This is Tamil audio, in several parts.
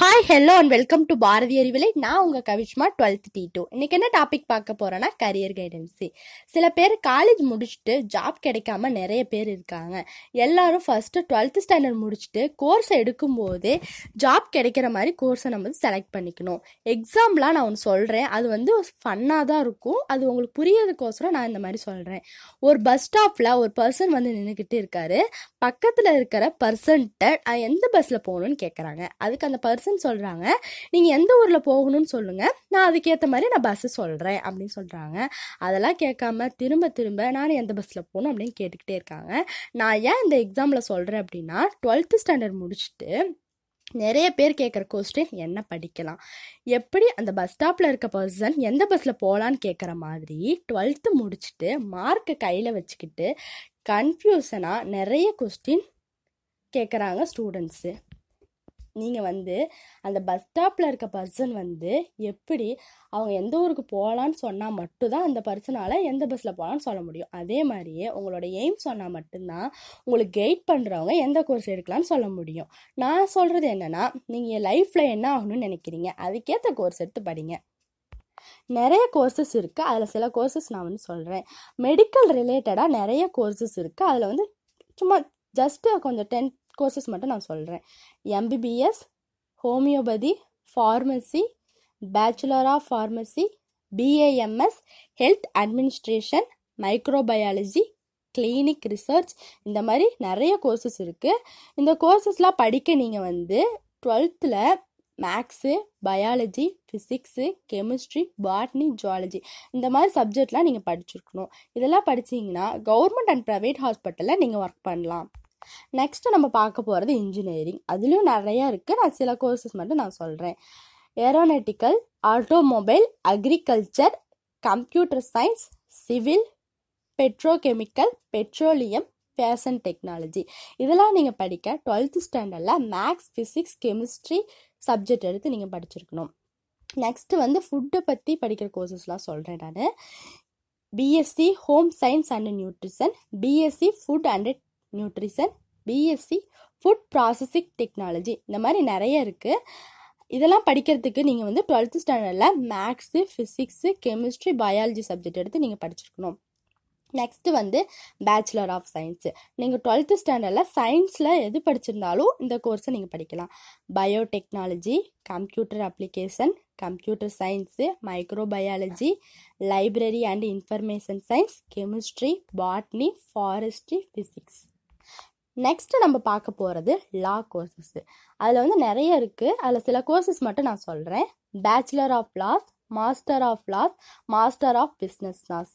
hi hello and welcome to Bharathi Arivalai நான் உங்கள் கவிஷ்மா டுவெல்த் டி டூ இன்னைக்கு என்ன டாபிக் பார்க்க போகிறேன்னா கரியர் கைடன்ஸி சில பேர் காலேஜ் முடிச்சுட்டு ஜாப் கிடைக்காம நிறைய பேர் இருக்காங்க. எல்லாரும் ஃபஸ்ட்டு டுவெல்த் ஸ்டாண்டர்ட் முடிச்சுட்டு கோர்ஸ் எடுக்கும்போதே ஜாப் கிடைக்கிற மாதிரி கோர்ஸை நம்ம செலக்ட் பண்ணிக்கணும். எக்ஸாம்லாம் நான் ஒன்று சொல்கிறேன் அது வந்து ஃபன்னாக தான் இருக்கும். அது உங்களுக்கு புரியறதுக்கோசரம் நான் இந்த மாதிரி சொல்கிறேன் ஒரு பஸ் ஸ்டாப்பில் ஒரு பர்சன் வந்து நின்றுக்கிட்டு இருக்காரு. பக்கத்தில் இருக்கிற பர்சன்ட்ட எந்த பஸ்ஸில் போகணும்னு கேட்குறாங்க அதுக்கு அந்த பர்சன் சொல்கிறாங்க நீங்கள் எந்த ஊரில் போகணும்னு சொல்லுங்கள் நான் அதுக்கேற்ற மாதிரி நான் பஸ்ஸு சொல்கிறேன் அப்படின்னு சொல்கிறாங்க அதெல்லாம் கேட்காம திரும்ப திரும்ப நான் எந்த பஸ்ஸில் போகணும் அப்படின்னு கேட்டுக்கிட்டே இருக்காங்க. நான் ஏன் இந்த எக்ஸாமில் சொல்கிறேன் அப்படின்னா டுவெல்த்து ஸ்டாண்டர்ட் முடிச்சுட்டு நிறைய பேர் கேட்குற கொஸ்டின் என்ன படிக்கலாம்? எப்படி அந்த பஸ் ஸ்டாப்பில் இருக்க பர்சன் எந்த பஸ்ஸில் போகலான்னு கேட்குற மாதிரி டுவெல்த்து முடிச்சுட்டு மார்க்கை கையில் வச்சுக்கிட்டு கன்ஃபியூஷனாக நிறைய கொஸ்டின் கேட்குறாங்க ஸ்டூடெண்ட்ஸு நீங்கள் வந்து அந்த பஸ் ஸ்டாப்பில் இருக்க பர்சன் வந்து எப்படி அவங்க எந்த ஊருக்கு போகலான்னு சொன்னால் மட்டும்தான் அந்த பர்சனால் எந்த பஸ்ஸில் போகலான்னு சொல்ல முடியும். அதே மாதிரியே உங்களோட எய்ம் சொன்னால் மட்டும்தான் உங்களுக்கு கைட் பண்ணுறவங்க எந்த கோர்ஸ் எடுக்கலாம்னு சொல்ல முடியும். நான் சொல்கிறது என்னென்னா நீங்கள் லைஃப்பில் என்ன ஆகணும்னு நினைக்கிறீங்க? அதுக்கேற்ற கோர்ஸ் எடுத்து படிங்க. நிறைய கோர்சஸ் இருக்குது அதில் சில கோர்சஸ் நான் வந்து சொல்கிறேன் மெடிக்கல் ரிலேட்டடாக நிறைய கோர்சஸ் இருக்குது அதில் வந்து சும்மா ஜஸ்ட்டு கொஞ்சம் டென் கோர்சஸ் மட்டும் நான் சொல்கிறேன் MBBS homeopathy pharmacy bachelor of pharmacy BAMS health administration microbiology clinic research இந்த மாதிரி நிறைய கோர்சஸ் இருக்குது இந்த கோர்சஸ்லாம் படிக்க நீங்கள் வந்து டுவெல்த்தில் maths biology physics chemistry botany zoology இந்த மாதிரி சப்ஜெக்ட்லாம் நீங்கள் படிச்சிருக்கணும். இதெல்லாம் படிச்சீங்கன்னா கவர்மெண்ட் அண்ட் ப்ரைவேட் ஹாஸ்பிட்டலில் நீங்கள் ஒர்க் பண்ணலாம். நெக்ஸ்ட் நம்ம பார்க்க போகிறது இன்ஜினியரிங் அதுலேயும் நிறையா இருக்குது நான் சில கோர்சஸ் மட்டும் நான் சொல்கிறேன் aeronautical automobile agriculture computer science civil petrochemical petroleum fashion technology இதெல்லாம் நீங்கள் படிக்க டுவெல்த்து ஸ்டாண்டர்டில் மேக்ஸ் ஃபிசிக்ஸ் கெமிஸ்ட்ரி சப்ஜெக்ட் எடுத்து நீங்கள் படிச்சிருக்கணும். நெக்ஸ்ட்டு வந்து ஃபுட்டை பற்றி படிக்கிற கோர்சஸ்லாம் சொல்கிறேன் நான். BSc home science and nutrition BSc food and nutrition BSc food processing technology இந்த மாதிரி நிறைய இருக்குது இதெல்லாம் படிக்கிறதுக்கு நீங்கள் வந்து டுவெல்த்து ஸ்டாண்டர்டில் maths physics chemistry biology subject எடுத்து நீங்கள் படிச்சிருக்கணும். நெக்ஸ்ட்டு வந்து பேச்சுலர் ஆஃப் சயின்ஸு நீங்கள் டுவெல்த்து ஸ்டாண்டர்டில் சயின்ஸில் எது படிச்சிருந்தாலும் இந்த கோர்ஸை நீங்கள் படிக்கலாம். Biotechnology computer application computer science microbiology library and information science chemistry botany forestry physics next நம்ம பார்க்க போகிறது லா கோர்சஸ்ஸு அதில் வந்து நிறைய இருக்குது அதில் சில கோர்சஸ் மட்டும் நான் சொல்கிறேன் bachelor of laws master of laws master of business laws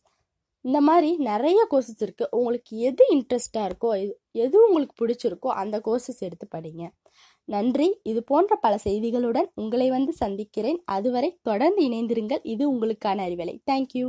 இந்த மாதிரி நிறைய கோர்சஸ் இருக்குது உங்களுக்கு எது இன்ட்ரெஸ்டாக இருக்கோ எது எது உங்களுக்கு பிடிச்சிருக்கோ அந்த கோர்சஸ் எடுத்து படிங்க. நன்றி. இது போன்ற பல செய்திகளுடன் உங்களை வந்து சந்திக்கிறேன். அதுவரை தொடர்ந்து இணைந்திருங்கள். இது உங்களுக்கான அறிவலை. தேங்க்யூ